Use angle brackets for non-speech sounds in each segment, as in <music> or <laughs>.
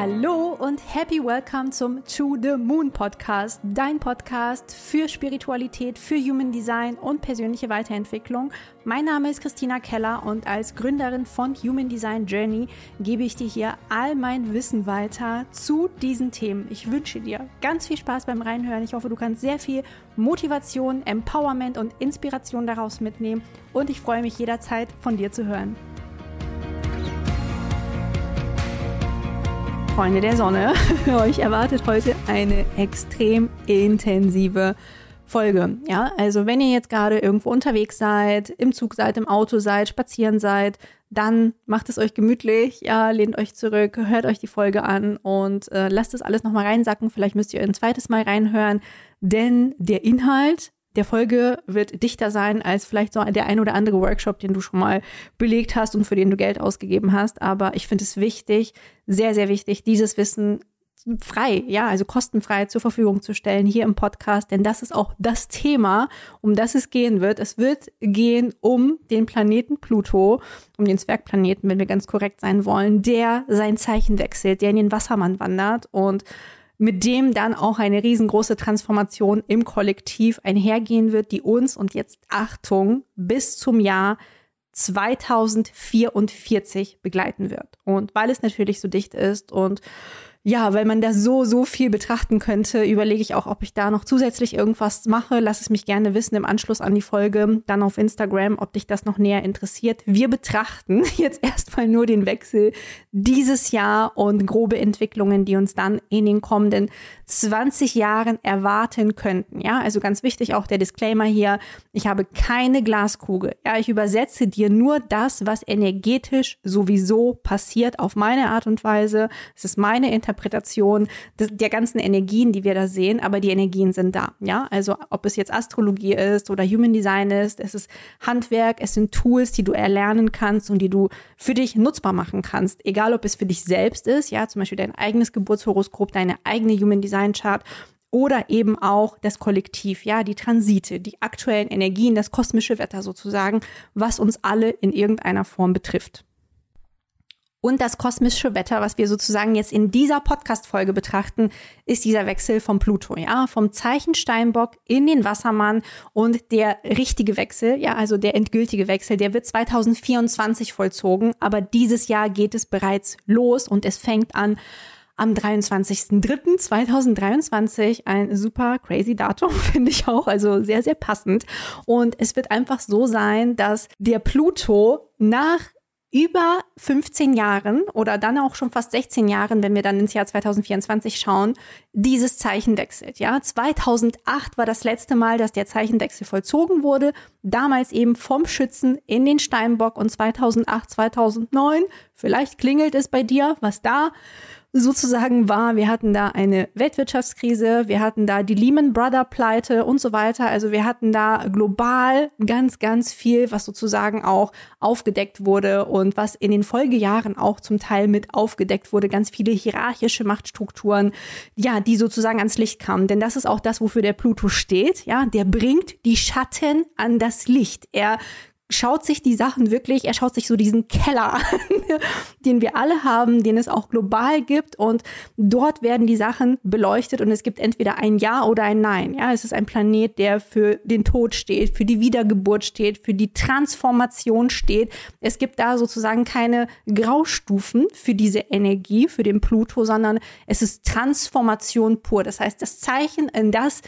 Hallo und happy welcome zum To the Moon Podcast, dein Podcast für Spiritualität, für Human Design und persönliche Weiterentwicklung. Mein Name ist Christina Keller und als Gründerin von Human Design Journey gebe ich dir hier all mein Wissen weiter zu diesen Themen. Ich wünsche dir ganz viel Spaß beim Reinhören. Ich hoffe, du kannst sehr viel Motivation, Empowerment und Inspiration daraus mitnehmen und ich freue mich jederzeit von dir zu hören. Freunde der Sonne, <laughs> euch erwartet heute eine extrem intensive Folge. Ja, also wenn ihr jetzt gerade irgendwo unterwegs seid, im Zug seid, im Auto seid, spazieren seid, dann macht es euch gemütlich, ja, lehnt euch zurück, hört euch die Folge an und äh, lasst es alles nochmal reinsacken. Vielleicht müsst ihr ein zweites Mal reinhören, denn der Inhalt der Folge wird dichter sein als vielleicht so der ein oder andere Workshop, den du schon mal belegt hast und für den du Geld ausgegeben hast. Aber ich finde es wichtig, sehr, sehr wichtig, dieses Wissen frei, ja, also kostenfrei zur Verfügung zu stellen hier im Podcast, denn das ist auch das Thema, um das es gehen wird. Es wird gehen um den Planeten Pluto, um den Zwergplaneten, wenn wir ganz korrekt sein wollen, der sein Zeichen wechselt, der in den Wassermann wandert und mit dem dann auch eine riesengroße Transformation im Kollektiv einhergehen wird, die uns und jetzt Achtung bis zum Jahr 2044 begleiten wird. Und weil es natürlich so dicht ist und ja, weil man da so, so viel betrachten könnte, überlege ich auch, ob ich da noch zusätzlich irgendwas mache. Lass es mich gerne wissen im Anschluss an die Folge, dann auf Instagram, ob dich das noch näher interessiert. Wir betrachten <laughs> jetzt erstmal nur den Wechsel dieses Jahr und grobe Entwicklungen, die uns dann in den kommenden 20 Jahren erwarten könnten. Ja, also ganz wichtig auch der Disclaimer hier. Ich habe keine Glaskugel. Ja, ich übersetze dir nur das, was energetisch sowieso passiert auf meine Art und Weise. Es ist meine Interpretation Interpretation des, der ganzen Energien, die wir da sehen, aber die Energien sind da. Ja, also ob es jetzt Astrologie ist oder Human Design ist, es ist Handwerk, es sind Tools, die du erlernen kannst und die du für dich nutzbar machen kannst. Egal, ob es für dich selbst ist, ja, zum Beispiel dein eigenes Geburtshoroskop, deine eigene Human Design Chart oder eben auch das Kollektiv, ja, die Transite, die aktuellen Energien, das kosmische Wetter sozusagen, was uns alle in irgendeiner Form betrifft und das kosmische Wetter, was wir sozusagen jetzt in dieser Podcast-Folge betrachten, ist dieser Wechsel vom Pluto, ja, vom Zeichen Steinbock in den Wassermann und der richtige Wechsel, ja, also der endgültige Wechsel, der wird 2024 vollzogen, aber dieses Jahr geht es bereits los und es fängt an am 23.03.2023. Ein super crazy Datum, <laughs> finde ich auch, also sehr, sehr passend. Und es wird einfach so sein, dass der Pluto nach über 15 Jahren oder dann auch schon fast 16 Jahren, wenn wir dann ins Jahr 2024 schauen, dieses Zeichen wechselt. Ja, 2008 war das letzte Mal, dass der Zeichenwechsel vollzogen wurde. Damals eben vom Schützen in den Steinbock und 2008, 2009. Vielleicht klingelt es bei dir, was da sozusagen war. Wir hatten da eine Weltwirtschaftskrise, wir hatten da die Lehman Brother Pleite und so weiter. Also wir hatten da global ganz, ganz viel, was sozusagen auch aufgedeckt wurde und was in den Folgejahren auch zum Teil mit aufgedeckt wurde. Ganz viele hierarchische Machtstrukturen, ja, die sozusagen ans Licht kamen. Denn das ist auch das, wofür der Pluto steht. Ja, der bringt die Schatten an das Licht. Er schaut sich die Sachen wirklich, er schaut sich so diesen Keller an, <laughs> den wir alle haben, den es auch global gibt und dort werden die Sachen beleuchtet und es gibt entweder ein Ja oder ein Nein. Ja, es ist ein Planet, der für den Tod steht, für die Wiedergeburt steht, für die Transformation steht. Es gibt da sozusagen keine Graustufen für diese Energie, für den Pluto, sondern es ist Transformation pur. Das heißt, das Zeichen, in das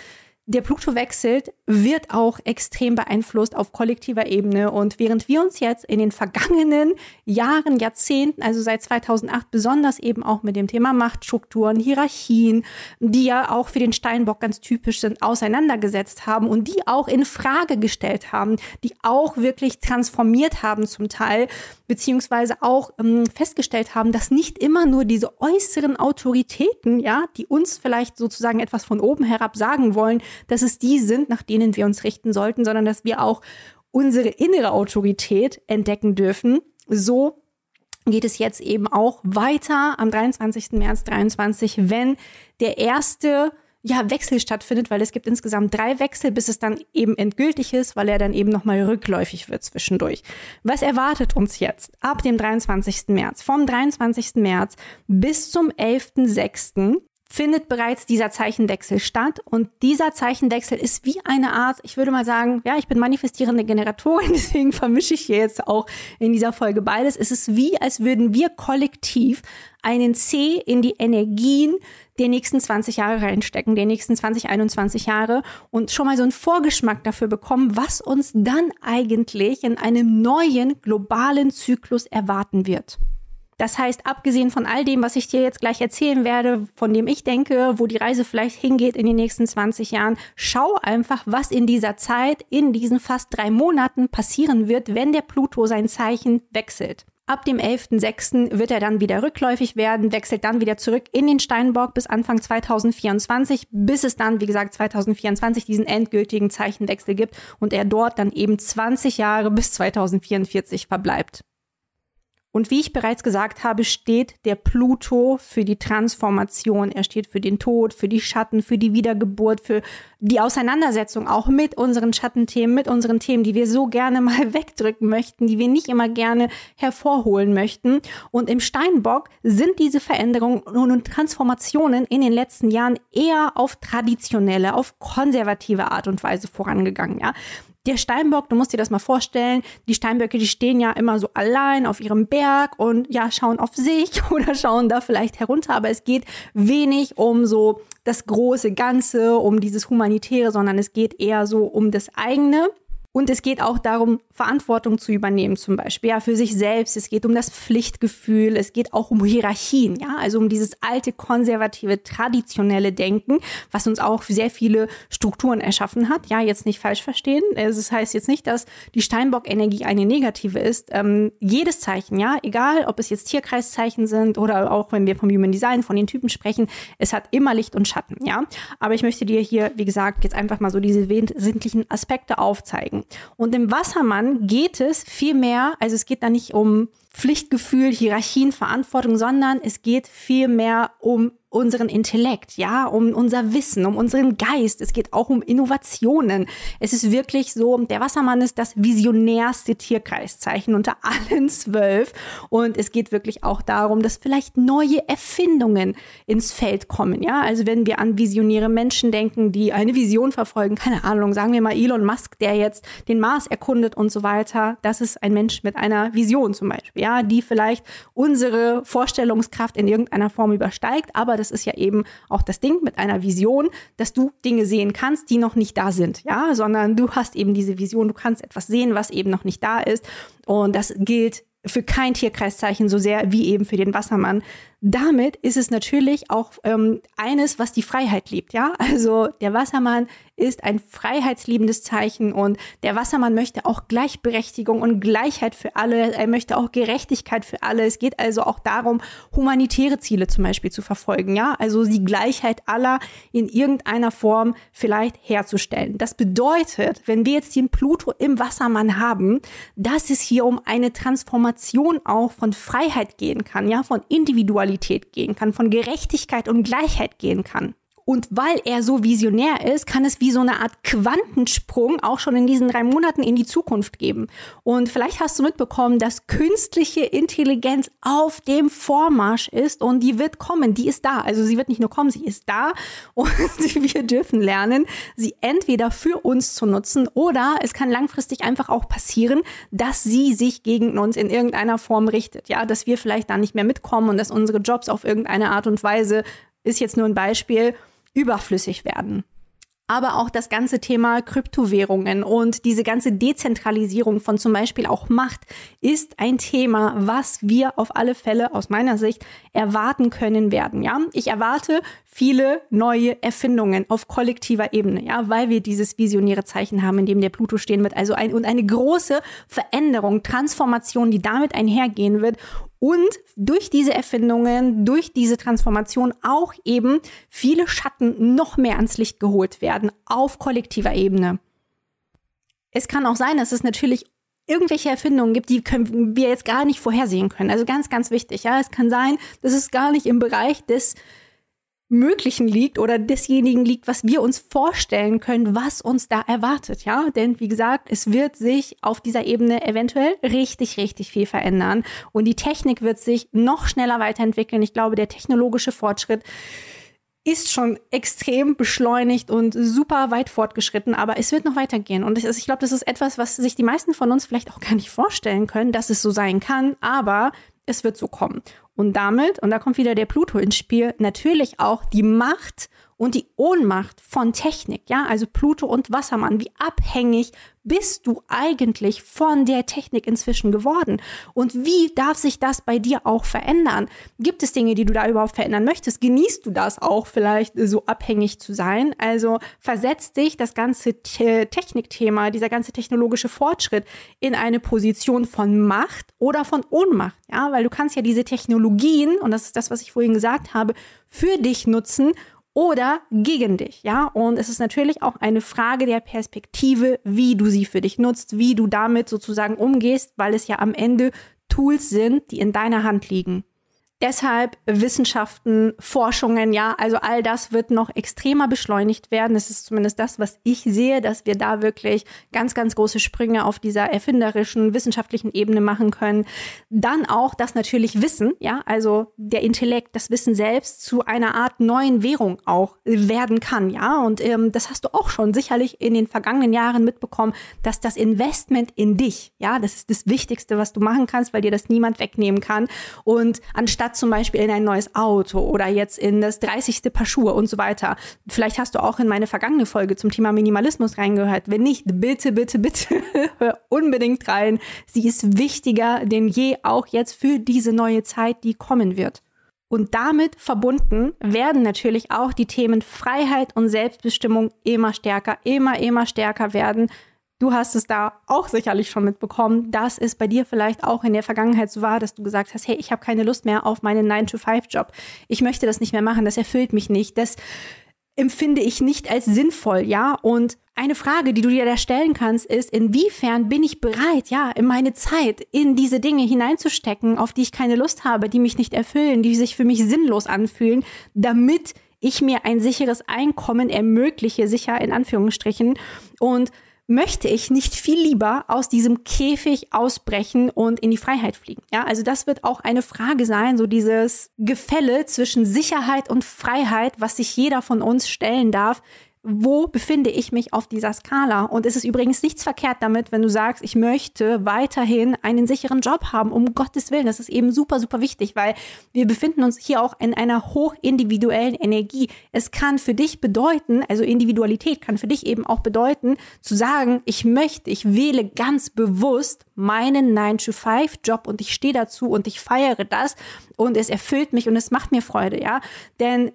der Pluto wechselt, wird auch extrem beeinflusst auf kollektiver Ebene. Und während wir uns jetzt in den vergangenen Jahren, Jahrzehnten, also seit 2008 besonders eben auch mit dem Thema Machtstrukturen, Hierarchien, die ja auch für den Steinbock ganz typisch sind, auseinandergesetzt haben und die auch in Frage gestellt haben, die auch wirklich transformiert haben zum Teil, beziehungsweise auch ähm, festgestellt haben, dass nicht immer nur diese äußeren Autoritäten, ja, die uns vielleicht sozusagen etwas von oben herab sagen wollen, dass es die sind, nach denen wir uns richten sollten, sondern dass wir auch unsere innere Autorität entdecken dürfen. So geht es jetzt eben auch weiter am 23. März 23, wenn der erste ja, Wechsel stattfindet, weil es gibt insgesamt drei Wechsel, bis es dann eben endgültig ist, weil er dann eben nochmal rückläufig wird zwischendurch. Was erwartet uns jetzt ab dem 23. März? Vom 23. März bis zum 11.06 findet bereits dieser Zeichenwechsel statt. Und dieser Zeichenwechsel ist wie eine Art, ich würde mal sagen, ja, ich bin manifestierende Generatorin, <laughs> deswegen vermische ich hier jetzt auch in dieser Folge beides. Es ist wie, als würden wir kollektiv einen C in die Energien der nächsten 20 Jahre reinstecken, der nächsten 20, 21 Jahre und schon mal so einen Vorgeschmack dafür bekommen, was uns dann eigentlich in einem neuen globalen Zyklus erwarten wird. Das heißt, abgesehen von all dem, was ich dir jetzt gleich erzählen werde, von dem ich denke, wo die Reise vielleicht hingeht in den nächsten 20 Jahren, schau einfach, was in dieser Zeit, in diesen fast drei Monaten passieren wird, wenn der Pluto sein Zeichen wechselt. Ab dem 11.06. wird er dann wieder rückläufig werden, wechselt dann wieder zurück in den Steinbock bis Anfang 2024, bis es dann, wie gesagt, 2024 diesen endgültigen Zeichenwechsel gibt und er dort dann eben 20 Jahre bis 2044 verbleibt. Und wie ich bereits gesagt habe, steht der Pluto für die Transformation. Er steht für den Tod, für die Schatten, für die Wiedergeburt, für die Auseinandersetzung auch mit unseren Schattenthemen, mit unseren Themen, die wir so gerne <laughs> mal wegdrücken möchten, die wir nicht immer gerne hervorholen möchten. Und im Steinbock sind diese Veränderungen und Transformationen in den letzten Jahren eher auf traditionelle, auf konservative Art und Weise vorangegangen. Ja, der Steinbock, du musst dir das mal vorstellen, die Steinböcke, die stehen ja immer so allein auf ihrem Berg und ja, schauen auf sich <laughs> oder schauen da vielleicht herunter, aber es geht wenig um so das große Ganze, um dieses Humanitäre, sondern es geht eher so um das eigene. Und es geht auch darum, Verantwortung zu übernehmen, zum Beispiel, ja, für sich selbst. Es geht um das Pflichtgefühl. Es geht auch um Hierarchien, ja, also um dieses alte, konservative, traditionelle Denken, was uns auch sehr viele Strukturen erschaffen hat. Ja, jetzt nicht falsch verstehen. Das heißt jetzt nicht, dass die Steinbock-Energie eine negative ist. Ähm, jedes Zeichen, ja, egal, ob es jetzt Tierkreiszeichen sind oder auch wenn wir vom Human Design, von den Typen sprechen, es hat immer Licht und Schatten, ja. Aber ich möchte dir hier, wie gesagt, jetzt einfach mal so diese wesentlichen Aspekte aufzeigen. Und im Wassermann geht es viel mehr, also es geht da nicht um Pflichtgefühl, Hierarchien, Verantwortung, sondern es geht viel mehr um unseren Intellekt, ja, um unser Wissen, um unseren Geist. Es geht auch um Innovationen. Es ist wirklich so, der Wassermann ist das visionärste Tierkreiszeichen unter allen zwölf. Und es geht wirklich auch darum, dass vielleicht neue Erfindungen ins Feld kommen, ja. Also wenn wir an visionäre Menschen denken, die eine Vision verfolgen, keine Ahnung, sagen wir mal Elon Musk, der jetzt den Mars erkundet und so weiter. Das ist ein Mensch mit einer Vision zum Beispiel, ja, die vielleicht unsere Vorstellungskraft in irgendeiner Form übersteigt, aber das ist ja eben auch das Ding mit einer Vision, dass du Dinge sehen kannst, die noch nicht da sind, ja, sondern du hast eben diese Vision, du kannst etwas sehen, was eben noch nicht da ist. Und das gilt für kein Tierkreiszeichen so sehr wie eben für den Wassermann. Damit ist es natürlich auch ähm, eines, was die Freiheit liebt, ja. Also der Wassermann ist ein freiheitsliebendes Zeichen und der Wassermann möchte auch Gleichberechtigung und Gleichheit für alle. Er möchte auch Gerechtigkeit für alle. Es geht also auch darum, humanitäre Ziele zum Beispiel zu verfolgen, ja. Also die Gleichheit aller in irgendeiner Form vielleicht herzustellen. Das bedeutet, wenn wir jetzt den Pluto im Wassermann haben, dass es hier um eine Transformation auch von Freiheit gehen kann, ja, von Individualität Qualität gehen kann, von Gerechtigkeit und Gleichheit gehen kann. Und weil er so visionär ist, kann es wie so eine Art Quantensprung auch schon in diesen drei Monaten in die Zukunft geben. Und vielleicht hast du mitbekommen, dass künstliche Intelligenz auf dem Vormarsch ist und die wird kommen, die ist da. Also sie wird nicht nur kommen, sie ist da <laughs> und wir dürfen lernen, sie entweder für uns zu nutzen oder es kann langfristig einfach auch passieren, dass sie sich gegen uns in irgendeiner Form richtet. Ja, dass wir vielleicht da nicht mehr mitkommen und dass unsere Jobs auf irgendeine Art und Weise ist jetzt nur ein Beispiel, überflüssig werden. Aber auch das ganze Thema Kryptowährungen und diese ganze Dezentralisierung von zum Beispiel auch Macht ist ein Thema, was wir auf alle Fälle aus meiner Sicht erwarten können werden. Ja, ich erwarte viele neue Erfindungen auf kollektiver Ebene, ja, weil wir dieses visionäre Zeichen haben, in dem der Pluto stehen wird. Also ein, und eine große Veränderung, Transformation, die damit einhergehen wird und durch diese Erfindungen, durch diese Transformation auch eben viele Schatten noch mehr ans Licht geholt werden auf kollektiver Ebene. Es kann auch sein, dass es natürlich irgendwelche Erfindungen gibt, die können wir jetzt gar nicht vorhersehen können. Also ganz, ganz wichtig. Ja, es kann sein, dass es gar nicht im Bereich des Möglichen liegt oder desjenigen liegt, was wir uns vorstellen können, was uns da erwartet, ja? Denn wie gesagt, es wird sich auf dieser Ebene eventuell richtig, richtig viel verändern und die Technik wird sich noch schneller weiterentwickeln. Ich glaube, der technologische Fortschritt ist schon extrem beschleunigt und super weit fortgeschritten, aber es wird noch weitergehen. Und ich, glaube, das ist etwas, was sich die meisten von uns vielleicht auch gar nicht vorstellen können, dass es so sein kann, aber es wird so kommen. Und damit, und da kommt wieder der Pluto ins Spiel, natürlich auch die Macht und die Ohnmacht von Technik, ja, also Pluto und Wassermann, wie abhängig bist du eigentlich von der Technik inzwischen geworden? Und wie darf sich das bei dir auch verändern? Gibt es Dinge, die du da überhaupt verändern möchtest? Genießt du das auch vielleicht so abhängig zu sein? Also versetzt dich das ganze Technikthema, dieser ganze technologische Fortschritt in eine Position von Macht oder von Ohnmacht, ja, weil du kannst ja diese Technologien, und das ist das, was ich vorhin gesagt habe, für dich nutzen oder gegen dich, ja? Und es ist natürlich auch eine Frage der Perspektive, wie du sie für dich nutzt, wie du damit sozusagen umgehst, weil es ja am Ende Tools sind, die in deiner Hand liegen. Deshalb Wissenschaften, Forschungen, ja, also all das wird noch extremer beschleunigt werden. Das ist zumindest das, was ich sehe, dass wir da wirklich ganz, ganz große Sprünge auf dieser erfinderischen, wissenschaftlichen Ebene machen können. Dann auch das natürlich Wissen, ja, also der Intellekt, das Wissen selbst zu einer Art neuen Währung auch werden kann, ja. Und ähm, das hast du auch schon sicherlich in den vergangenen Jahren mitbekommen, dass das Investment in dich, ja, das ist das Wichtigste, was du machen kannst, weil dir das niemand wegnehmen kann. Und anstatt zum Beispiel in ein neues Auto oder jetzt in das 30. Paar Schuhe und so weiter. Vielleicht hast du auch in meine vergangene Folge zum Thema Minimalismus reingehört. Wenn nicht, bitte, bitte, bitte, <laughs> hör unbedingt rein. Sie ist wichtiger denn je, auch jetzt für diese neue Zeit, die kommen wird. Und damit verbunden werden natürlich auch die Themen Freiheit und Selbstbestimmung immer stärker, immer, immer stärker werden. Du hast es da auch sicherlich schon mitbekommen, dass es bei dir vielleicht auch in der Vergangenheit so war, dass du gesagt hast, hey, ich habe keine Lust mehr auf meinen 9-to-5-Job. Ich möchte das nicht mehr machen, das erfüllt mich nicht. Das empfinde ich nicht als sinnvoll, ja? Und eine Frage, die du dir da stellen kannst, ist, inwiefern bin ich bereit, ja, in meine Zeit in diese Dinge hineinzustecken, auf die ich keine Lust habe, die mich nicht erfüllen, die sich für mich sinnlos anfühlen, damit ich mir ein sicheres Einkommen ermögliche, sicher in Anführungsstrichen. Und möchte ich nicht viel lieber aus diesem Käfig ausbrechen und in die Freiheit fliegen? Ja, also das wird auch eine Frage sein, so dieses Gefälle zwischen Sicherheit und Freiheit, was sich jeder von uns stellen darf wo befinde ich mich auf dieser Skala? Und es ist übrigens nichts verkehrt damit, wenn du sagst, ich möchte weiterhin einen sicheren Job haben, um Gottes Willen. Das ist eben super, super wichtig, weil wir befinden uns hier auch in einer hochindividuellen Energie. Es kann für dich bedeuten, also Individualität kann für dich eben auch bedeuten, zu sagen, ich möchte, ich wähle ganz bewusst meinen 9-to-5-Job und ich stehe dazu und ich feiere das und es erfüllt mich und es macht mir Freude, ja. Denn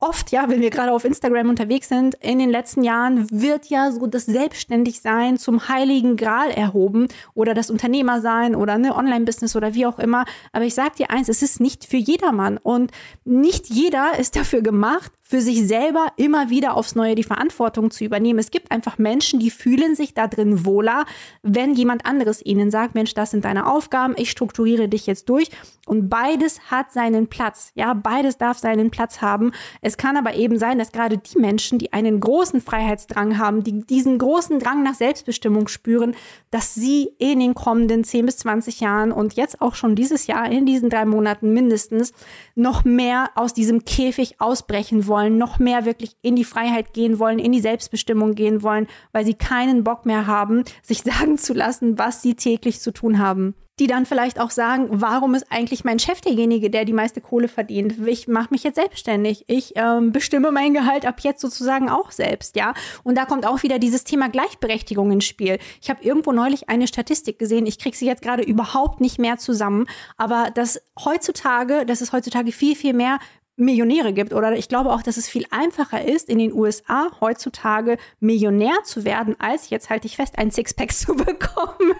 oft, ja, wenn wir gerade auf Instagram unterwegs sind, in den letzten Jahren wird ja so das Selbstständigsein zum heiligen Gral erhoben oder das Unternehmersein oder ne Online-Business oder wie auch immer. Aber ich sag dir eins, es ist nicht für jedermann und nicht jeder ist dafür gemacht, für sich selber immer wieder aufs Neue die Verantwortung zu übernehmen. Es gibt einfach Menschen, die fühlen sich da drin wohler, wenn jemand anderes ihnen sagt, Mensch, das sind deine Aufgaben, ich strukturiere dich jetzt durch. Und beides hat seinen Platz. Ja, beides darf seinen Platz haben. Es kann aber eben sein, dass gerade die Menschen, die einen großen Freiheitsdrang haben, die diesen großen Drang nach Selbstbestimmung spüren, dass sie in den kommenden 10 bis 20 Jahren und jetzt auch schon dieses Jahr, in diesen drei Monaten mindestens, noch mehr aus diesem Käfig ausbrechen wollen wollen, noch mehr wirklich in die Freiheit gehen wollen, in die Selbstbestimmung gehen wollen, weil sie keinen Bock mehr haben, sich <laughs> sagen zu lassen, was sie täglich zu tun haben die dann vielleicht auch sagen, warum ist eigentlich mein Chef derjenige, der die meiste Kohle verdient? Ich mache mich jetzt selbstständig. Ich ähm, bestimme mein Gehalt ab jetzt sozusagen auch selbst, ja. Und da kommt auch wieder dieses Thema Gleichberechtigung ins Spiel. Ich habe irgendwo neulich eine Statistik gesehen. Ich kriege sie jetzt gerade überhaupt nicht mehr zusammen, aber dass heutzutage, dass es heutzutage viel viel mehr Millionäre gibt. Oder ich glaube auch, dass es viel einfacher ist, in den USA heutzutage Millionär zu werden, als jetzt halte ich fest, ein Sixpack <laughs> zu bekommen.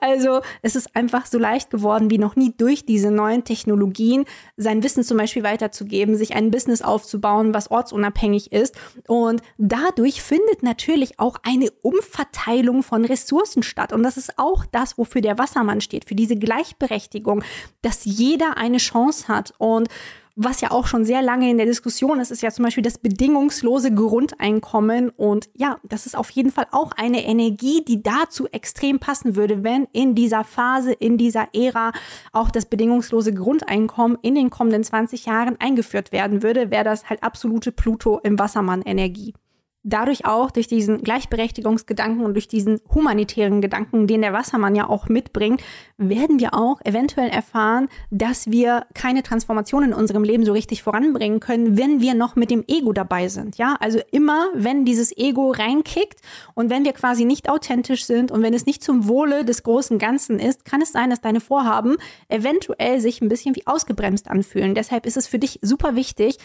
also es ist einfach so leicht geworden wie noch nie durch diese neuen Technologien, sein Wissen zum Beispiel weiterzugeben, sich ein Business aufzubauen, was ortsunabhängig ist. Und dadurch findet natürlich auch eine Umverteilung von Ressourcen statt. Und das ist auch das, wofür der Wassermann steht, für diese Gleichberechtigung, dass jeder eine Chance hat. Und was ja auch schon sehr lange in der Diskussion ist, ist ja zum Beispiel das bedingungslose Grundeinkommen. Und ja, das ist auf jeden Fall auch eine Energie, die dazu extrem passen würde, wenn in dieser Phase, in dieser Ära auch das bedingungslose Grundeinkommen in den kommenden 20 Jahren eingeführt werden würde, wäre das halt absolute Pluto im Wassermann-Energie dadurch auch durch diesen Gleichberechtigungsgedanken und durch diesen humanitären Gedanken, den der Wassermann ja auch mitbringt, werden wir auch eventuell erfahren, dass wir keine Transformation in unserem Leben so richtig voranbringen können, wenn wir noch mit dem Ego dabei sind. Ja, also immer, wenn dieses Ego reinkickt und wenn wir quasi nicht authentisch sind und wenn es nicht zum Wohle des großen Ganzen ist, kann es sein, dass deine Vorhaben eventuell sich ein bisschen wie ausgebremst anfühlen. Deshalb ist es für dich super wichtig,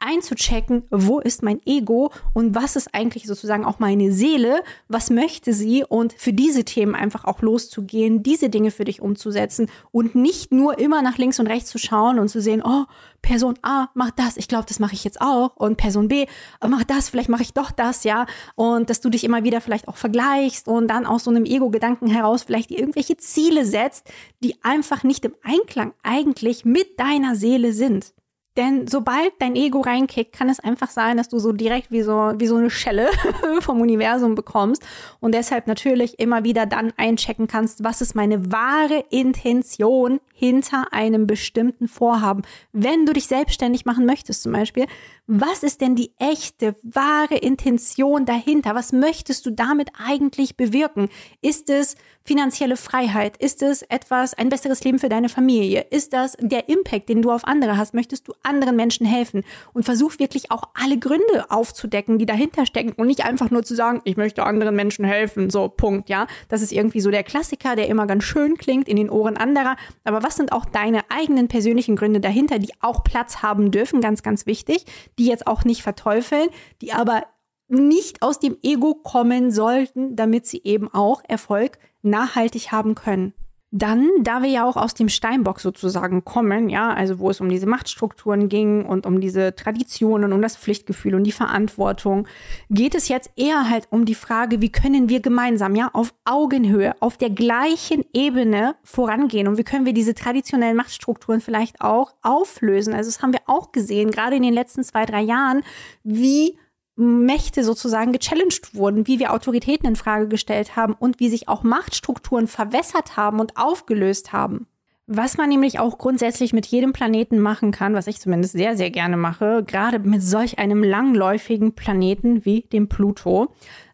einzuchecken, wo ist mein Ego und was ist eigentlich sozusagen auch meine Seele, was möchte sie und für diese Themen einfach auch loszugehen, diese Dinge für dich umzusetzen und nicht nur immer nach links und rechts zu schauen und zu sehen, oh, Person A macht das, ich glaube, das mache ich jetzt auch und Person B macht das, vielleicht mache ich doch das, ja, und dass du dich immer wieder vielleicht auch vergleichst und dann aus so einem Ego-Gedanken heraus vielleicht irgendwelche Ziele setzt, die einfach nicht im Einklang eigentlich mit deiner Seele sind. Denn sobald dein Ego reinkickt, kann es einfach sein, dass du so direkt wie so, wie so eine Schelle <laughs> vom Universum bekommst und deshalb natürlich immer wieder dann einchecken kannst, was ist meine wahre Intention hinter einem bestimmten Vorhaben. Wenn du dich selbstständig machen möchtest zum Beispiel, was ist denn die echte, wahre Intention dahinter? Was möchtest du damit eigentlich bewirken? Ist es finanzielle Freiheit? Ist es etwas, ein besseres Leben für deine Familie? Ist das der Impact, den du auf andere hast? Möchtest du anderen Menschen helfen? Und versuch wirklich auch alle Gründe aufzudecken, die dahinter stecken und nicht einfach nur zu sagen, ich möchte anderen Menschen helfen. So, Punkt, ja. Das ist irgendwie so der Klassiker, der immer ganz schön klingt in den Ohren anderer. Aber was sind auch deine eigenen persönlichen Gründe dahinter, die auch Platz haben dürfen? Ganz, ganz wichtig die jetzt auch nicht verteufeln, die aber nicht aus dem Ego kommen sollten, damit sie eben auch Erfolg nachhaltig haben können. Dann, da wir ja auch aus dem Steinbock sozusagen kommen, ja, also wo es um diese Machtstrukturen ging und um diese Traditionen, um das Pflichtgefühl und die Verantwortung, geht es jetzt eher halt um die Frage, wie können wir gemeinsam, ja, auf Augenhöhe, auf der gleichen Ebene vorangehen und wie können wir diese traditionellen Machtstrukturen vielleicht auch auflösen. Also das haben wir auch gesehen, gerade in den letzten zwei, drei Jahren, wie Mächte sozusagen gechallenged wurden, wie wir Autoritäten in Frage gestellt haben und wie sich auch Machtstrukturen verwässert haben und aufgelöst haben. Was man nämlich auch grundsätzlich mit jedem Planeten machen kann, was ich zumindest sehr, sehr gerne mache, gerade mit solch einem langläufigen Planeten wie dem Pluto,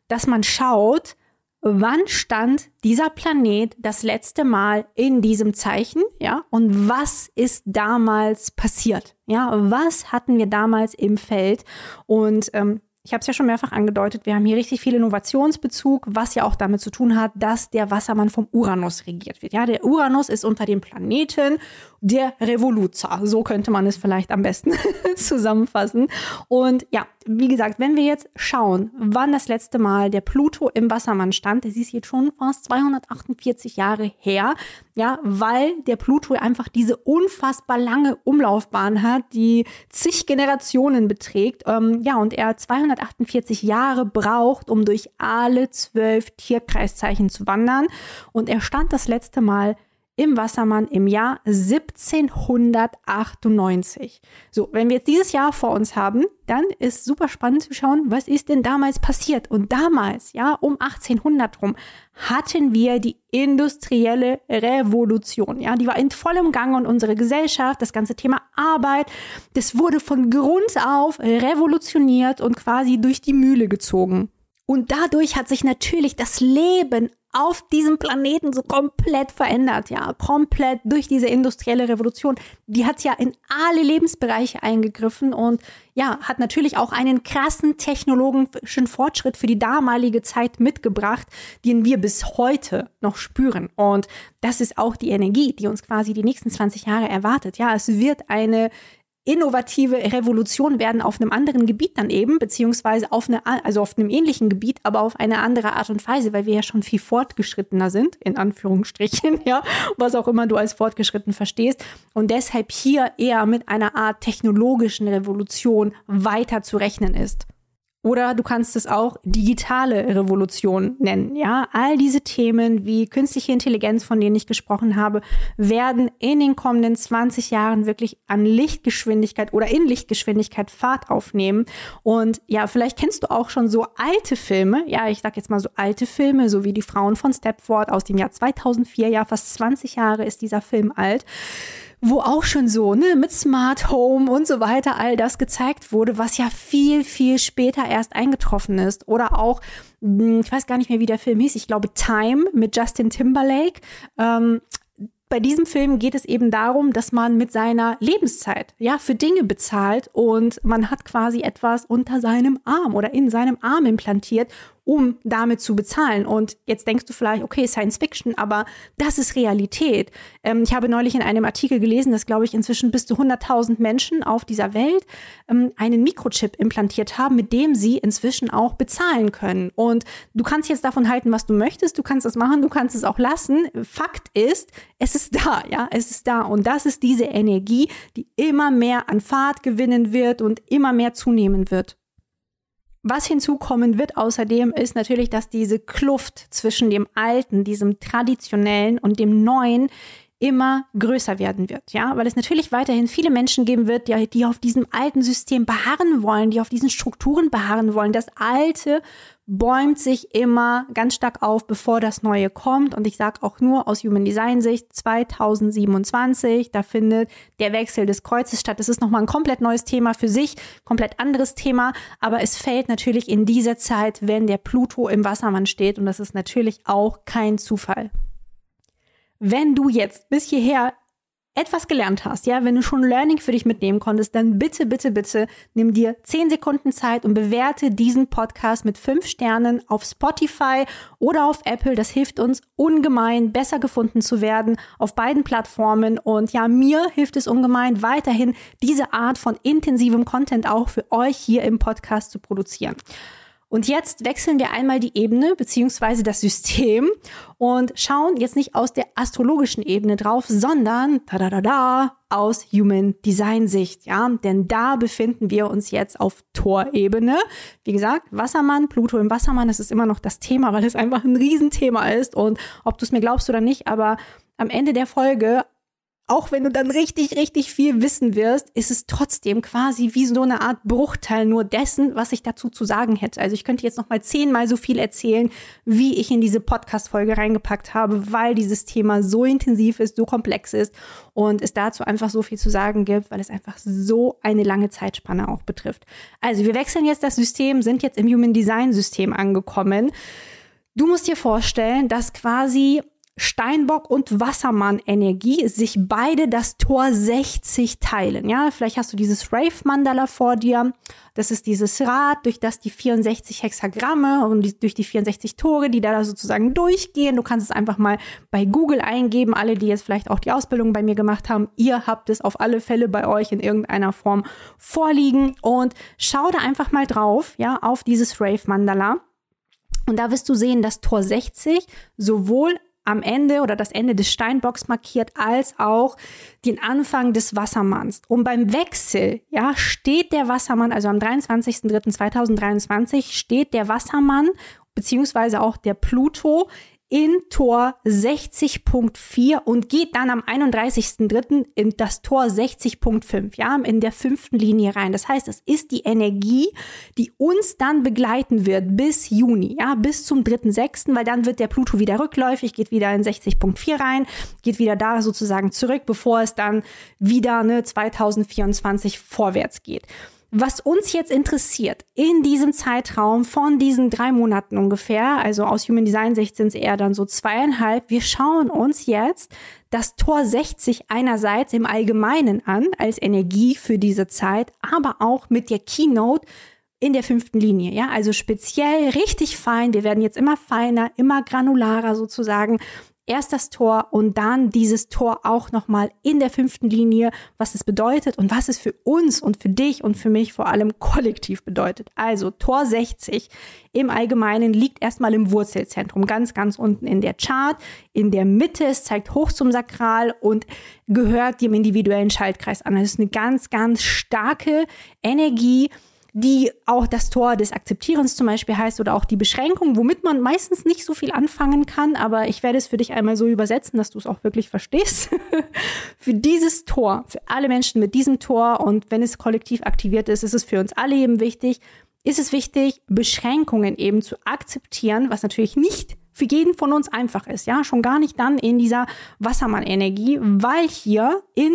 dass man schaut, wann stand dieser Planet das letzte Mal in diesem Zeichen, ja, und was ist damals passiert, ja, was hatten wir damals im Feld und ähm, ich habe es ja schon mehrfach angedeutet, wir haben hier richtig viel Innovationsbezug, was ja auch damit zu tun hat, dass der Wassermann vom Uranus regiert wird. Ja, der Uranus ist unter den Planeten der Revoluzer. So könnte man es vielleicht am besten <laughs> zusammenfassen. Und ja, wie gesagt, wenn wir jetzt schauen, wann das letzte Mal der Pluto im Wassermann stand, das ist jetzt schon fast 248 Jahre her, ja, weil der Pluto einfach diese unfassbar lange Umlaufbahn hat, die zig Generationen beträgt, ähm, ja, und er 248 Jahre braucht, um durch alle zwölf Tierkreiszeichen zu wandern. Und er stand das letzte Mal im Wassermann im Jahr 1798. So, wenn wir jetzt dieses Jahr vor uns haben, dann ist super spannend zu schauen, was ist denn damals passiert? Und damals, ja, um 1800 rum, hatten wir die industrielle Revolution. Ja, die war in vollem Gang und unsere Gesellschaft, das ganze Thema Arbeit, das wurde von Grund auf revolutioniert und quasi durch die Mühle gezogen. Und dadurch hat sich natürlich das Leben auf diesem Planeten so komplett verändert, ja, komplett durch diese industrielle Revolution. Die hat ja in alle Lebensbereiche eingegriffen und ja, hat natürlich auch einen krassen technologischen Fortschritt für die damalige Zeit mitgebracht, den wir bis heute noch spüren. Und das ist auch die Energie, die uns quasi die nächsten 20 Jahre erwartet. Ja, es wird eine innovative Revolution werden auf einem anderen Gebiet dann eben, beziehungsweise auf eine, also auf einem ähnlichen Gebiet, aber auf eine andere Art und Weise, weil wir ja schon viel fortgeschrittener sind, in Anführungsstrichen, <laughs> ja, was auch immer du als fortgeschritten verstehst. Und deshalb hier eher mit einer Art technologischen Revolution weiter zu rechnen ist. Oder du kannst es auch digitale Revolution nennen. Ja, all diese Themen wie künstliche Intelligenz, von denen ich gesprochen habe, werden in den kommenden 20 Jahren wirklich an Lichtgeschwindigkeit oder in Lichtgeschwindigkeit Fahrt aufnehmen. Und ja, vielleicht kennst du auch schon so alte Filme. Ja, ich sag jetzt mal so alte Filme, so wie die Frauen von Stepford aus dem Jahr 2004. Ja, fast 20 Jahre ist dieser Film alt wo auch schon so, ne, mit Smart Home und so weiter all das gezeigt wurde, was ja viel, viel später erst eingetroffen ist. Oder auch, hm, ich weiß gar nicht mehr, wie der Film hieß, ich glaube Time mit Justin Timberlake. Ähm, bei diesem Film geht es eben darum, dass man mit seiner Lebenszeit ja für Dinge bezahlt und man hat quasi etwas unter seinem Arm oder in seinem Arm implantiert um damit zu bezahlen. Und jetzt denkst du vielleicht, okay, Science Fiction, aber das ist Realität. Ähm, ich habe neulich in einem Artikel gelesen, dass, glaube ich, inzwischen bis zu 100.000 Menschen auf dieser Welt ähm, einen Mikrochip implantiert haben, mit dem sie inzwischen auch bezahlen können. Und du kannst jetzt davon halten, was du möchtest. Du kannst es machen, du kannst es auch lassen. Fakt ist, es ist da, ja, es ist da. Und das ist diese Energie, die immer mehr an Fahrt gewinnen wird und immer mehr zunehmen wird. Was hinzukommen wird außerdem ist natürlich, dass diese Kluft zwischen dem Alten, diesem Traditionellen und dem Neuen immer größer werden wird, ja, weil es natürlich weiterhin viele Menschen geben wird, die, die auf diesem alten System beharren wollen, die auf diesen Strukturen beharren wollen. Das Alte bäumt sich immer ganz stark auf, bevor das Neue kommt. Und ich sage auch nur aus Human Design Sicht 2027, da findet der Wechsel des Kreuzes statt. Das ist nochmal ein komplett neues Thema für sich, komplett anderes Thema. Aber es fällt natürlich in dieser Zeit, wenn der Pluto im Wassermann steht. Und das ist natürlich auch kein Zufall. Wenn du jetzt bis hierher etwas gelernt hast, ja, wenn du schon Learning für dich mitnehmen konntest, dann bitte, bitte, bitte nimm dir zehn Sekunden Zeit und bewerte diesen Podcast mit fünf Sternen auf Spotify oder auf Apple. Das hilft uns ungemein, besser gefunden zu werden auf beiden Plattformen. Und ja, mir hilft es ungemein, weiterhin diese Art von intensivem Content auch für euch hier im Podcast zu produzieren. Und jetzt wechseln wir einmal die Ebene beziehungsweise das System und schauen jetzt nicht aus der astrologischen Ebene drauf, sondern da da da da aus Human Design Sicht, ja, denn da befinden wir uns jetzt auf Torebene. Wie gesagt, Wassermann, Pluto im Wassermann, das ist immer noch das Thema, weil es einfach ein Riesenthema ist und ob du es mir glaubst oder nicht, aber am Ende der Folge auch wenn du dann richtig, richtig viel wissen wirst, ist es trotzdem quasi wie so eine Art Bruchteil nur dessen, was ich dazu zu sagen hätte. Also ich könnte jetzt noch mal zehnmal so viel erzählen, wie ich in diese Podcast-Folge reingepackt habe, weil dieses Thema so intensiv ist, so komplex ist und es dazu einfach so viel zu sagen gibt, weil es einfach so eine lange Zeitspanne auch betrifft. Also wir wechseln jetzt das System, sind jetzt im Human Design System angekommen. Du musst dir vorstellen, dass quasi Steinbock und Wassermann-Energie sich beide das Tor 60 teilen. Ja, vielleicht hast du dieses Rave-Mandala vor dir. Das ist dieses Rad, durch das die 64 Hexagramme und die, durch die 64 Tore, die da sozusagen durchgehen. Du kannst es einfach mal bei Google eingeben. Alle, die jetzt vielleicht auch die Ausbildung bei mir gemacht haben, ihr habt es auf alle Fälle bei euch in irgendeiner Form vorliegen und schau da einfach mal drauf, ja, auf dieses Rave-Mandala. Und da wirst du sehen, dass Tor 60 sowohl am Ende oder das Ende des Steinbocks markiert, als auch den Anfang des Wassermanns. Und beim Wechsel, ja, steht der Wassermann, also am 23.03.2023 steht der Wassermann beziehungsweise auch der Pluto in Tor 60.4 und geht dann am 31.03. in das Tor 60.5, ja, in der fünften Linie rein. Das heißt, es ist die Energie, die uns dann begleiten wird bis Juni, ja, bis zum 3.06., weil dann wird der Pluto wieder rückläufig, geht wieder in 60.4 rein, geht wieder da sozusagen zurück, bevor es dann wieder ne, 2024 vorwärts geht. Was uns jetzt interessiert in diesem Zeitraum von diesen drei Monaten ungefähr, also aus Human Design Sicht sind es eher dann so zweieinhalb, wir schauen uns jetzt das Tor 60 einerseits im Allgemeinen an als Energie für diese Zeit, aber auch mit der Keynote in der fünften Linie, ja, also speziell richtig fein. Wir werden jetzt immer feiner, immer granularer sozusagen erst das Tor und dann dieses Tor auch nochmal in der fünften Linie, was es bedeutet und was es für uns und für dich und für mich vor allem kollektiv bedeutet. Also Tor 60 im Allgemeinen liegt erstmal im Wurzelzentrum, ganz, ganz unten in der Chart, in der Mitte. Es zeigt hoch zum Sakral und gehört dem individuellen Schaltkreis an. Das ist eine ganz, ganz starke Energie, die auch das Tor des Akzeptierens zum Beispiel heißt oder auch die Beschränkung, womit man meistens nicht so viel anfangen kann, aber ich werde es für dich einmal so übersetzen, dass du es auch wirklich verstehst. <laughs> für dieses Tor, für alle Menschen mit diesem Tor und wenn es kollektiv aktiviert ist, ist es für uns alle eben wichtig, ist es wichtig, Beschränkungen eben zu akzeptieren, was natürlich nicht für jeden von uns einfach ist, ja, schon gar nicht dann in dieser Wassermann-Energie, weil hier in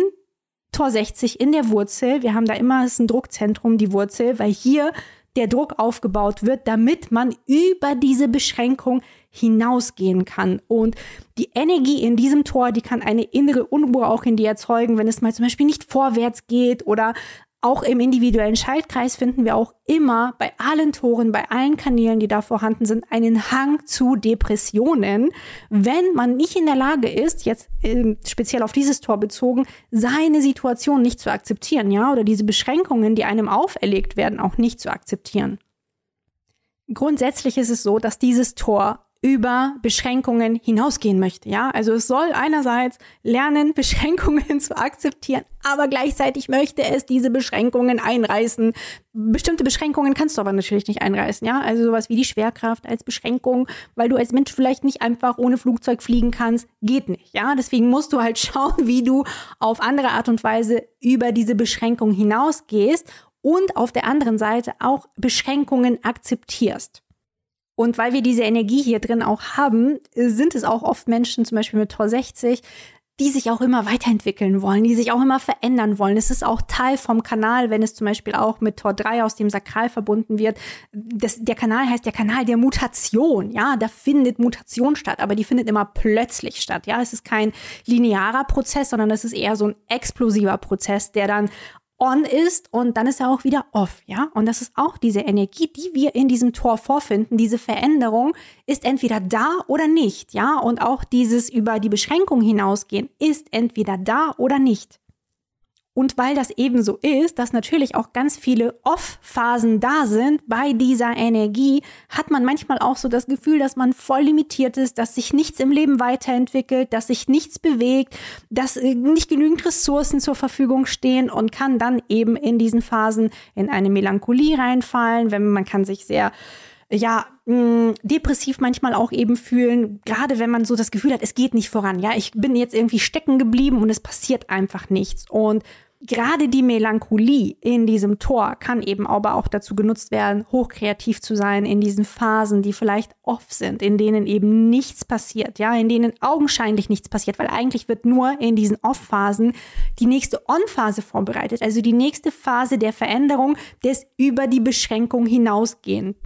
Tor 60 in der Wurzel. Wir haben da immer, ist ein Druckzentrum, die Wurzel, weil hier der Druck aufgebaut wird, damit man über diese Beschränkung hinausgehen kann. Und die Energie in diesem Tor, die kann eine innere Unruhe auch in dir erzeugen, wenn es mal zum Beispiel nicht vorwärts geht oder auch im individuellen Schaltkreis finden wir auch immer bei allen Toren, bei allen Kanälen, die da vorhanden sind, einen Hang zu Depressionen, wenn man nicht in der Lage ist, jetzt äh, speziell auf dieses Tor bezogen, seine Situation nicht zu akzeptieren, ja, oder diese Beschränkungen, die einem auferlegt werden, auch nicht zu akzeptieren. Grundsätzlich ist es so, dass dieses Tor über Beschränkungen hinausgehen möchte. Ja, also es soll einerseits lernen, <laughs> Beschränkungen zu akzeptieren, aber gleichzeitig möchte es diese Beschränkungen einreißen. Bestimmte Beschränkungen kannst du aber natürlich nicht einreißen. Ja, also sowas wie die Schwerkraft als Beschränkung, weil du als Mensch vielleicht nicht einfach ohne Flugzeug fliegen kannst, geht nicht. Ja, deswegen musst du halt <laughs> schauen, wie du auf andere Art und Weise über diese Beschränkung hinausgehst und auf der anderen Seite auch Beschränkungen akzeptierst. Und weil wir diese Energie hier drin auch haben, sind es auch oft Menschen, zum Beispiel mit Tor 60, die sich auch immer weiterentwickeln wollen, die sich auch immer verändern wollen. Es ist auch Teil vom Kanal, wenn es zum Beispiel auch mit Tor 3 aus dem Sakral verbunden wird. Das, der Kanal heißt der Kanal der Mutation. Ja, da findet Mutation statt, aber die findet immer plötzlich statt. Ja, es ist kein linearer Prozess, sondern es ist eher so ein explosiver Prozess, der dann on ist und dann ist er auch wieder off, ja? Und das ist auch diese Energie, die wir in diesem Tor vorfinden. Diese Veränderung ist entweder da oder nicht, ja? Und auch dieses über die Beschränkung hinausgehen ist entweder da oder nicht. Und weil das eben so ist, dass natürlich auch ganz viele Off-Phasen da sind bei dieser Energie, hat man manchmal auch so das Gefühl, dass man voll limitiert ist, dass sich nichts im Leben weiterentwickelt, dass sich nichts bewegt, dass äh, nicht genügend Ressourcen zur Verfügung stehen und kann dann eben in diesen Phasen in eine Melancholie reinfallen, wenn man kann sich sehr ja, mh, depressiv manchmal auch eben fühlen, gerade wenn man so das Gefühl hat, es geht nicht voran. Ja, ich bin jetzt irgendwie stecken geblieben und es passiert einfach nichts. Und gerade die Melancholie in diesem Tor kann eben aber auch dazu genutzt werden, hochkreativ zu sein in diesen Phasen, die vielleicht off sind, in denen eben nichts passiert, ja, in denen augenscheinlich nichts passiert, weil eigentlich wird nur in diesen Off-Phasen die nächste On-Phase vorbereitet, also die nächste Phase der Veränderung des über die Beschränkung hinausgehen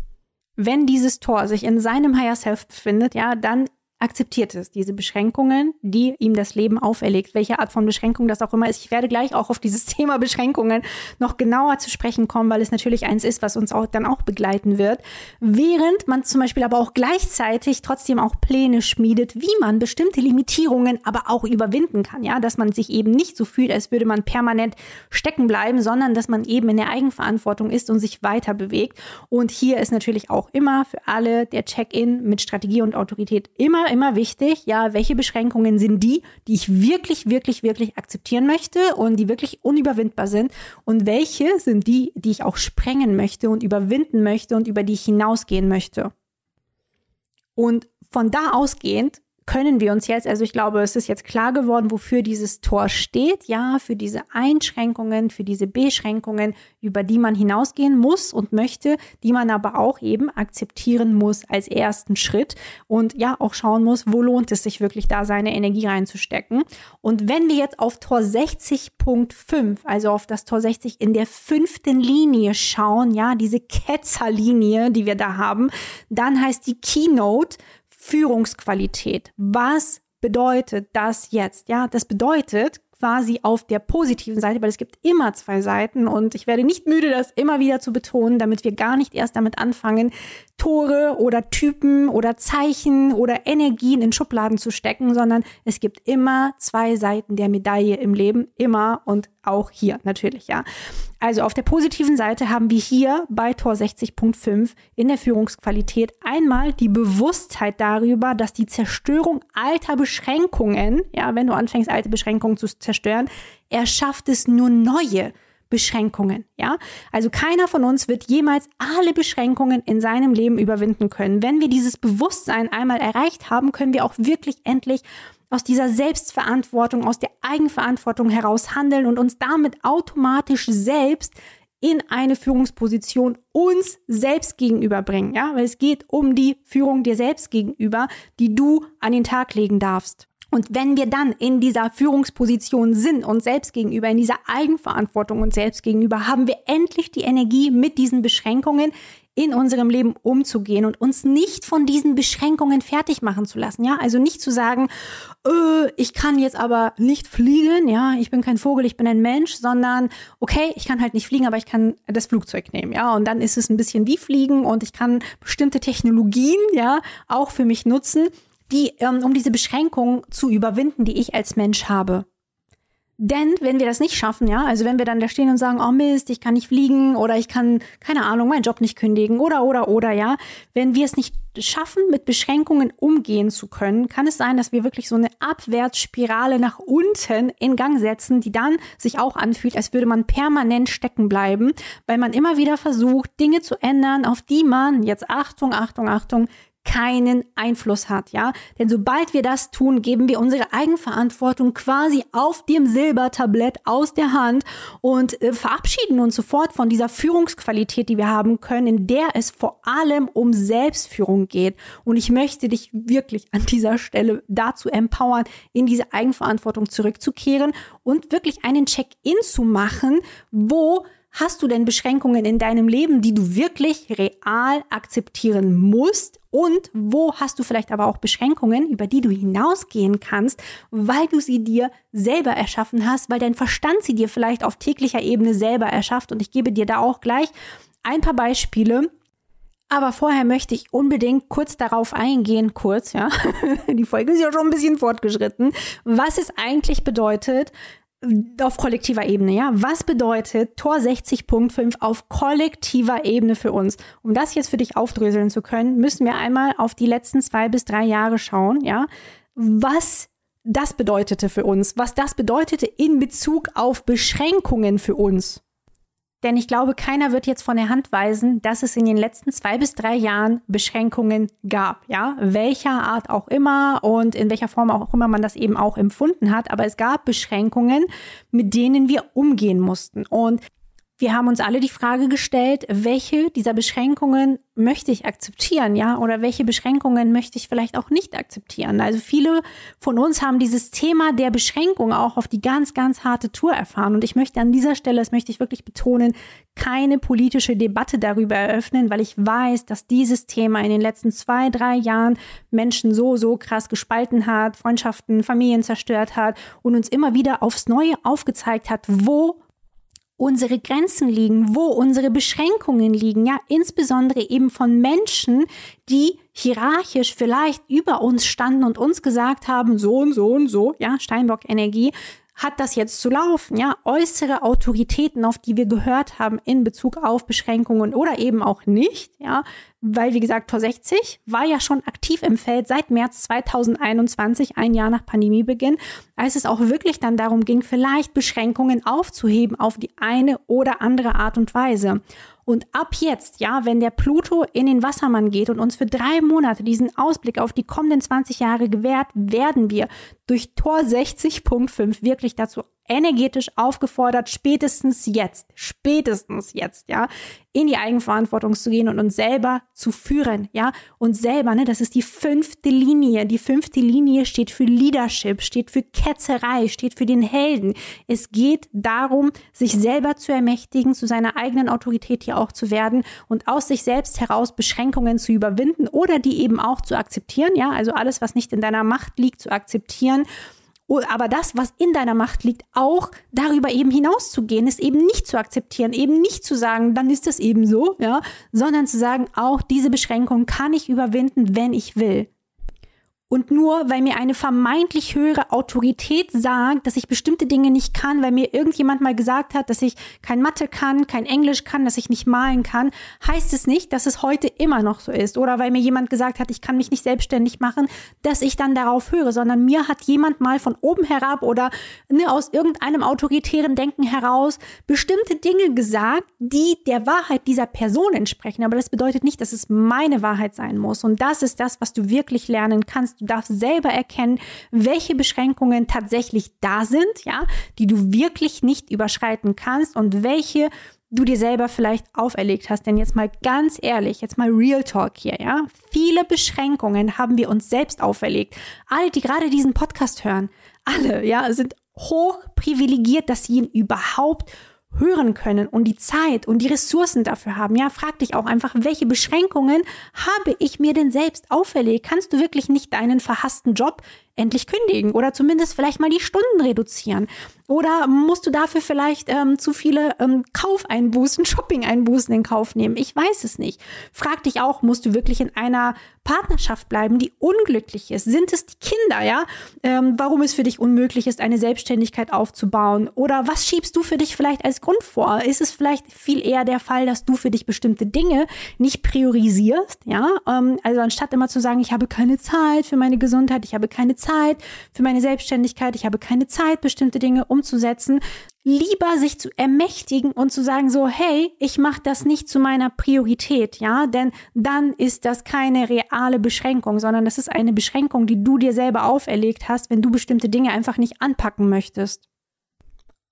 wenn dieses Tor sich in seinem Higher Self befindet, ja, dann akzeptiert es, diese Beschränkungen, die ihm das Leben auferlegt, welche Art von Beschränkung das auch immer ist. Ich werde gleich auch auf dieses <laughs> Thema Beschränkungen noch genauer zu sprechen kommen, weil es natürlich eins ist, was uns auch dann auch begleiten wird. Während man zum Beispiel aber auch gleichzeitig trotzdem auch Pläne schmiedet, wie man bestimmte Limitierungen aber auch überwinden kann, ja, dass man sich eben nicht so fühlt, als würde man permanent stecken bleiben, sondern dass man eben in der Eigenverantwortung ist und sich weiter bewegt. Und hier ist natürlich auch immer für alle der Check-in mit Strategie und Autorität immer immer, wichtig, ja, welche Beschränkungen sind die, die ich wirklich, wirklich, wirklich akzeptieren möchte und die wirklich unüberwindbar sind und welche sind die, die ich auch sprengen möchte und überwinden möchte und über die ich hinausgehen möchte. Und von da ausgehend können wir uns jetzt, also ich glaube, es ist jetzt klar geworden, wofür dieses Tor steht, ja, für diese Einschränkungen, für diese Beschränkungen, über die man hinausgehen muss und möchte, die man aber auch eben akzeptieren muss als ersten Schritt und ja, auch schauen muss, wo lohnt es sich wirklich da seine Energie reinzustecken. Und wenn wir jetzt auf Tor 60.5, also auf das Tor 60 in der fünften Linie schauen, ja, diese Ketzerlinie, die wir da haben, dann heißt die Keynote Führungsqualität. Was bedeutet das jetzt? Ja, das bedeutet quasi auf der positiven Seite, weil es gibt immer zwei Seiten und ich werde nicht müde, das immer wieder zu betonen, damit wir gar nicht erst damit anfangen, Tore oder Typen oder Zeichen oder Energien in Schubladen zu stecken, sondern es gibt immer zwei Seiten der Medaille im Leben, immer und auch hier natürlich, ja. Also auf der positiven Seite haben wir hier bei Tor 60.5 in der Führungsqualität einmal die Bewusstheit darüber, dass die Zerstörung alter Beschränkungen, ja, wenn du anfängst, alte Beschränkungen zu zerstören, erschafft es nur neue Beschränkungen, ja? Also keiner von uns wird jemals alle Beschränkungen in seinem Leben überwinden können. Wenn wir dieses Bewusstsein einmal erreicht haben, können wir auch wirklich endlich aus dieser Selbstverantwortung, aus der Eigenverantwortung heraus handeln und uns damit automatisch selbst in eine Führungsposition uns selbst gegenüber bringen, ja, weil es geht um die Führung dir selbst gegenüber, die du an den Tag legen darfst. Und wenn wir dann in dieser Führungsposition sind und selbst gegenüber, in dieser Eigenverantwortung und selbst gegenüber, haben wir endlich die Energie, mit diesen Beschränkungen in unserem Leben umzugehen und uns nicht von diesen Beschränkungen fertig machen zu lassen. Ja, also nicht zu sagen, äh, ich kann jetzt aber nicht fliegen. Ja, ich bin kein Vogel, ich bin ein Mensch, sondern okay, ich kann halt nicht fliegen, aber ich kann das Flugzeug nehmen. Ja, und dann ist es ein bisschen wie Fliegen und ich kann bestimmte Technologien ja auch für mich nutzen, die, ähm, um diese Beschränkungen zu überwinden, die ich als Mensch habe. Denn wenn wir das nicht schaffen, ja, also wenn wir dann da stehen und sagen, oh Mist, ich kann nicht fliegen oder ich kann, keine Ahnung, meinen Job nicht kündigen oder, oder, oder, ja, wenn wir es nicht schaffen, mit Beschränkungen umgehen zu können, kann es sein, dass wir wirklich so eine Abwärtsspirale nach unten in Gang setzen, die dann sich auch anfühlt, als würde man permanent stecken bleiben, weil man immer wieder versucht, Dinge zu ändern, auf die man, jetzt Achtung, Achtung, Achtung, keinen Einfluss hat, ja? Denn sobald wir das tun, geben wir unsere Eigenverantwortung quasi auf dem Silbertablett aus der Hand und äh, verabschieden uns sofort von dieser Führungsqualität, die wir haben können, in der es vor allem um Selbstführung geht. Und ich möchte dich wirklich an dieser Stelle dazu empowern, in diese Eigenverantwortung zurückzukehren und wirklich einen Check-in zu machen, wo Hast du denn Beschränkungen in deinem Leben, die du wirklich real akzeptieren musst? Und wo hast du vielleicht aber auch Beschränkungen, über die du hinausgehen kannst, weil du sie dir selber erschaffen hast, weil dein Verstand sie dir vielleicht auf täglicher Ebene selber erschafft? Und ich gebe dir da auch gleich ein paar Beispiele, aber vorher möchte ich unbedingt kurz darauf eingehen, kurz, ja. <laughs> Die Folge ist ja schon ein bisschen fortgeschritten, was es eigentlich bedeutet, auf kollektiver Ebene, ja. Was bedeutet Tor 60.5 auf kollektiver Ebene für uns? Um das jetzt für dich aufdröseln zu können, müssen wir einmal auf die letzten zwei bis drei Jahre schauen, ja. Was das bedeutete für uns, was das bedeutete in Bezug auf Beschränkungen für uns. Denn ich glaube, keiner wird jetzt von der Hand weisen, dass es in den letzten zwei bis drei Jahren Beschränkungen gab, ja, welcher Art auch immer und in welcher Form auch immer man das eben auch empfunden hat. Aber es gab Beschränkungen, mit denen wir umgehen mussten. Und wir haben uns alle die Frage gestellt, welche dieser Beschränkungen möchte ich akzeptieren, ja, oder welche Beschränkungen möchte ich vielleicht auch nicht akzeptieren. Also viele von uns haben dieses Thema der Beschränkung auch auf die ganz, ganz harte Tour erfahren. Und ich möchte an dieser Stelle, das möchte ich wirklich betonen, keine politische Debatte darüber eröffnen, weil ich weiß, dass dieses Thema in den letzten zwei, drei Jahren Menschen so, so krass gespalten hat, Freundschaften, Familien zerstört hat und uns immer wieder aufs Neue aufgezeigt hat, wo unsere Grenzen liegen, wo unsere Beschränkungen liegen, ja, insbesondere eben von Menschen, die hierarchisch vielleicht über uns standen und uns gesagt haben, so und so und so, ja, Steinbock Energie, hat das jetzt zu laufen? Ja, äußere Autoritäten, auf die wir gehört haben in Bezug auf Beschränkungen oder eben auch nicht, ja, weil wie gesagt, Tor 60 war ja schon aktiv im Feld seit März 2021, ein Jahr nach Pandemiebeginn, als es auch wirklich dann darum ging, vielleicht Beschränkungen aufzuheben auf die eine oder andere Art und Weise. Und ab jetzt, ja, wenn der Pluto in den Wassermann geht und uns für drei Monate diesen Ausblick auf die kommenden 20 Jahre gewährt, werden wir durch Tor 60.5 wirklich dazu energetisch aufgefordert, spätestens jetzt, spätestens jetzt, ja, in die Eigenverantwortung zu gehen und uns selber zu führen, ja, und selber, ne, das ist die fünfte Linie. Die fünfte Linie steht für Leadership, steht für Ketzerei, steht für den Helden. Es geht darum, sich selber zu ermächtigen, zu seiner eigenen Autorität hier auch zu werden und aus sich selbst heraus Beschränkungen zu überwinden oder die eben auch zu akzeptieren, ja, also alles, was nicht in deiner Macht liegt, zu akzeptieren aber das, was in deiner Macht liegt, auch darüber eben hinauszugehen, ist eben nicht zu akzeptieren, eben nicht zu sagen, dann ist das eben so, ja, sondern zu sagen, auch diese Beschränkung kann ich überwinden, wenn ich will. Und nur weil mir eine vermeintlich höhere Autorität sagt, dass ich bestimmte Dinge nicht kann, weil mir irgendjemand mal gesagt hat, dass ich kein Mathe kann, kein Englisch kann, dass ich nicht malen kann, heißt es nicht, dass es heute immer noch so ist. Oder weil mir jemand gesagt hat, ich kann mich nicht selbstständig machen, dass ich dann darauf höre, sondern mir hat jemand mal von oben herab oder ne, aus irgendeinem autoritären Denken heraus bestimmte Dinge gesagt, die der Wahrheit dieser Person entsprechen. Aber das bedeutet nicht, dass es meine Wahrheit sein muss. Und das ist das, was du wirklich lernen kannst Du darfst selber erkennen, welche Beschränkungen tatsächlich da sind, ja, die du wirklich nicht überschreiten kannst und welche du dir selber vielleicht auferlegt hast. Denn jetzt mal ganz ehrlich, jetzt mal Real Talk hier, ja. Viele Beschränkungen haben wir uns selbst auferlegt. Alle, die gerade diesen Podcast hören, alle, ja, sind hoch privilegiert, dass sie ihn überhaupt hören können und die Zeit und die Ressourcen dafür haben. Ja, frag dich auch einfach, welche Beschränkungen habe ich mir denn selbst auferlegt? Kannst du wirklich nicht deinen verhassten Job endlich kündigen oder zumindest vielleicht mal die Stunden reduzieren? Oder musst du dafür vielleicht ähm, zu viele ähm, Kaufeinbußen, <laughs> Shopping-Einbußen in Kauf nehmen? Ich weiß es nicht. Frag dich auch, musst du wirklich in einer Partnerschaft bleiben, die unglücklich ist? Sind es die Kinder, ja? Ähm, warum es für dich unmöglich ist, eine Selbstständigkeit aufzubauen? Oder was schiebst du für dich vielleicht als Grund vor? Ist es vielleicht viel eher der Fall, dass du für dich bestimmte Dinge nicht priorisierst, ja? Ähm, also anstatt immer zu sagen, ich habe keine Zeit für meine Gesundheit, ich habe keine Zeit für meine Selbstständigkeit, ich habe keine Zeit, bestimmte Dinge umzusetzen, lieber sich zu ermächtigen und zu sagen so, hey, ich mache das nicht zu meiner Priorität, ja, denn dann ist das keine reale Beschränkung, sondern das ist eine Beschränkung, die du dir selber auferlegt hast, wenn du bestimmte Dinge einfach nicht anpacken möchtest.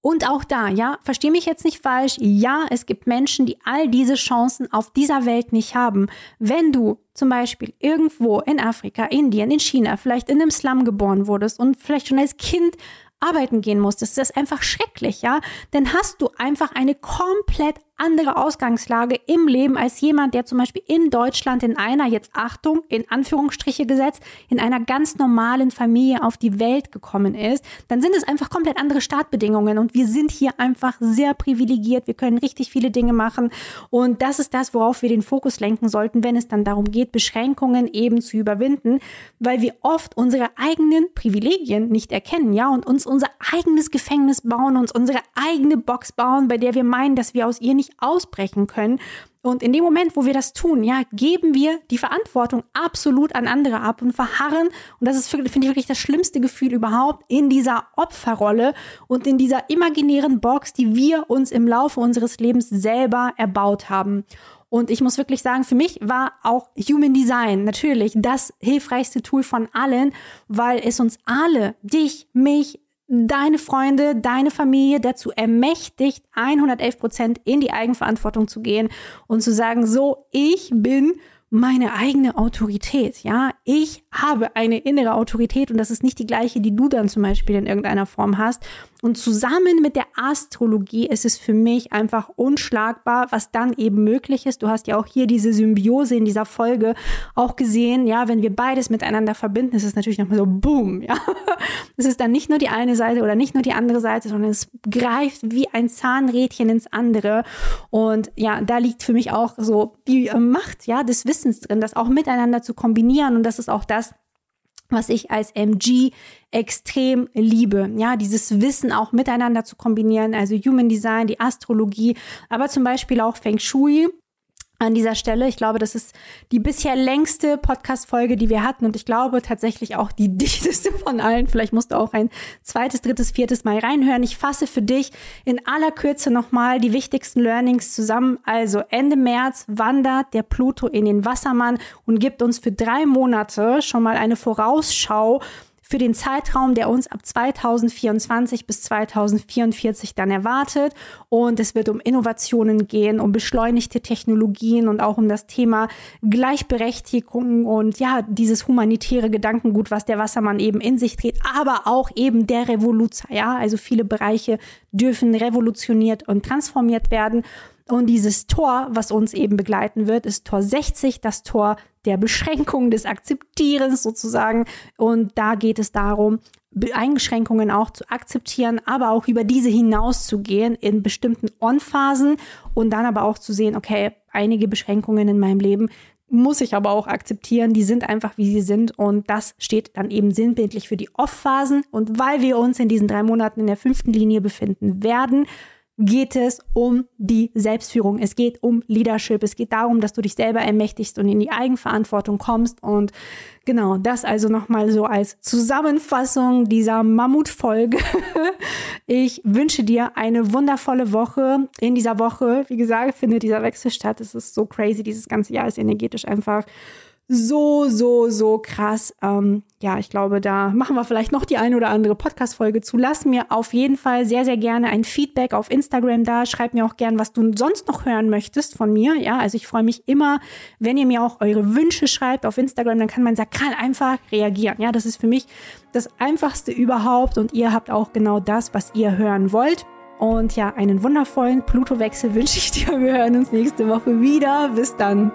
Und auch da, ja, verstehe mich jetzt nicht falsch. Ja, es gibt Menschen, die all diese Chancen auf dieser Welt nicht haben. Wenn du zum Beispiel irgendwo in Afrika, Indien, in China, vielleicht in einem Slum geboren wurdest und vielleicht schon als Kind arbeiten gehen musstest. Das ist einfach schrecklich, ja? Dann hast du einfach eine komplett andere Ausgangslage im Leben als jemand, der zum Beispiel in Deutschland in einer, jetzt Achtung, in Anführungsstriche gesetzt, in einer ganz normalen Familie auf die Welt gekommen ist, dann sind es einfach komplett andere Startbedingungen und wir sind hier einfach sehr privilegiert. Wir können richtig viele Dinge machen und das ist das, worauf wir den Fokus lenken sollten, wenn es dann darum geht, Beschränkungen eben zu überwinden, weil wir oft unsere eigenen Privilegien nicht erkennen, ja, und uns unser eigenes Gefängnis bauen, uns unsere eigene Box bauen, bei der wir meinen, dass wir aus ihr nicht nicht ausbrechen können. Und in dem Moment, wo wir das tun, ja, geben wir die Verantwortung absolut an andere ab und verharren. Und das ist, finde ich, wirklich das schlimmste Gefühl überhaupt in dieser Opferrolle und in dieser imaginären Box, die wir uns im Laufe unseres Lebens selber erbaut haben. Und ich muss wirklich sagen, für mich war auch Human Design natürlich das hilfreichste Tool von allen, weil es uns alle, dich, mich, deine Freunde, deine Familie dazu ermächtigt, 111 Prozent in die Eigenverantwortung zu gehen und zu sagen, so, ich bin meine eigene Autorität. Ja, ich habe eine innere Autorität und das ist nicht die gleiche, die du dann zum Beispiel in irgendeiner Form hast. Und zusammen mit der Astrologie ist es für mich einfach unschlagbar, was dann eben möglich ist. Du hast ja auch hier diese Symbiose in dieser Folge auch gesehen. Ja, wenn wir beides miteinander verbinden, ist es natürlich nochmal so boom. <laughs> Ja, es ist dann nicht nur die eine Seite oder nicht nur die andere Seite, sondern es greift wie ein Zahnrädchen ins andere. Und ja, da liegt für mich auch so die Macht, ja, des Wissens drin, das auch miteinander zu kombinieren. Und das ist auch das, was ich als MG extrem liebe. Ja, dieses Wissen auch miteinander zu kombinieren, also Human Design, die Astrologie, aber zum Beispiel auch Feng Shui an dieser Stelle. Ich glaube, das ist die bisher längste Podcast-Folge, die wir hatten und ich glaube tatsächlich auch die <laughs> dichteste von allen. Vielleicht musst du auch ein zweites, drittes, viertes Mal reinhören. Ich fasse für dich in aller Kürze nochmal die wichtigsten Learnings zusammen. Also Ende März wandert der Pluto in den Wassermann und gibt uns für drei Monate schon mal eine Vorausschau für den Zeitraum, der uns ab 2024 bis 2044 dann erwartet. Und es wird um Innovationen gehen, um beschleunigte Technologien und auch um das Thema Gleichberechtigung und ja, dieses humanitäre Gedankengut, was der Wassermann eben in sich trägt, aber auch eben der Revoluzer. Ja, also viele Bereiche dürfen revolutioniert und transformiert werden. Und dieses Tor, was uns eben begleiten wird, ist Tor 60, das Tor der Beschränkung, des Akzeptierens sozusagen. Und da geht es darum, Einschränkungen auch zu akzeptieren, aber auch über diese hinauszugehen in bestimmten On-Phasen und dann aber auch zu sehen, okay, einige Beschränkungen in meinem Leben muss ich aber auch akzeptieren. Die sind einfach, wie sie sind. Und das steht dann eben sinnbildlich für die Off-Phasen. Und weil wir uns in diesen drei Monaten in der fünften Linie befinden werden, geht es um die Selbstführung. Es geht um Leadership. Es geht darum, dass du dich selber ermächtigst und in die Eigenverantwortung kommst. Und genau, das also nochmal so als Zusammenfassung dieser Mammutfolge. <laughs> Ich wünsche dir eine wundervolle Woche. In dieser Woche, wie gesagt, findet dieser Wechsel statt. Es ist so crazy. Dieses ganze Jahr ist energetisch einfach so, so, so krass. Ähm, ja, ich glaube, da machen wir vielleicht noch die eine oder andere Podcast-Folge zu. Lass mir auf jeden Fall sehr, sehr gerne ein Feedback auf Instagram da. Schreib mir auch gern, was du sonst noch hören möchtest von mir. Ja, also ich freue mich immer, wenn ihr mir auch eure Wünsche schreibt auf Instagram, dann kann man sakral einfach reagieren. Ja, das ist für mich das einfachste überhaupt und ihr habt auch genau das, was ihr hören wollt. Und ja, einen wundervollen Pluto-Wechsel wünsche ich dir. Wir hören uns nächste Woche wieder. Bis dann.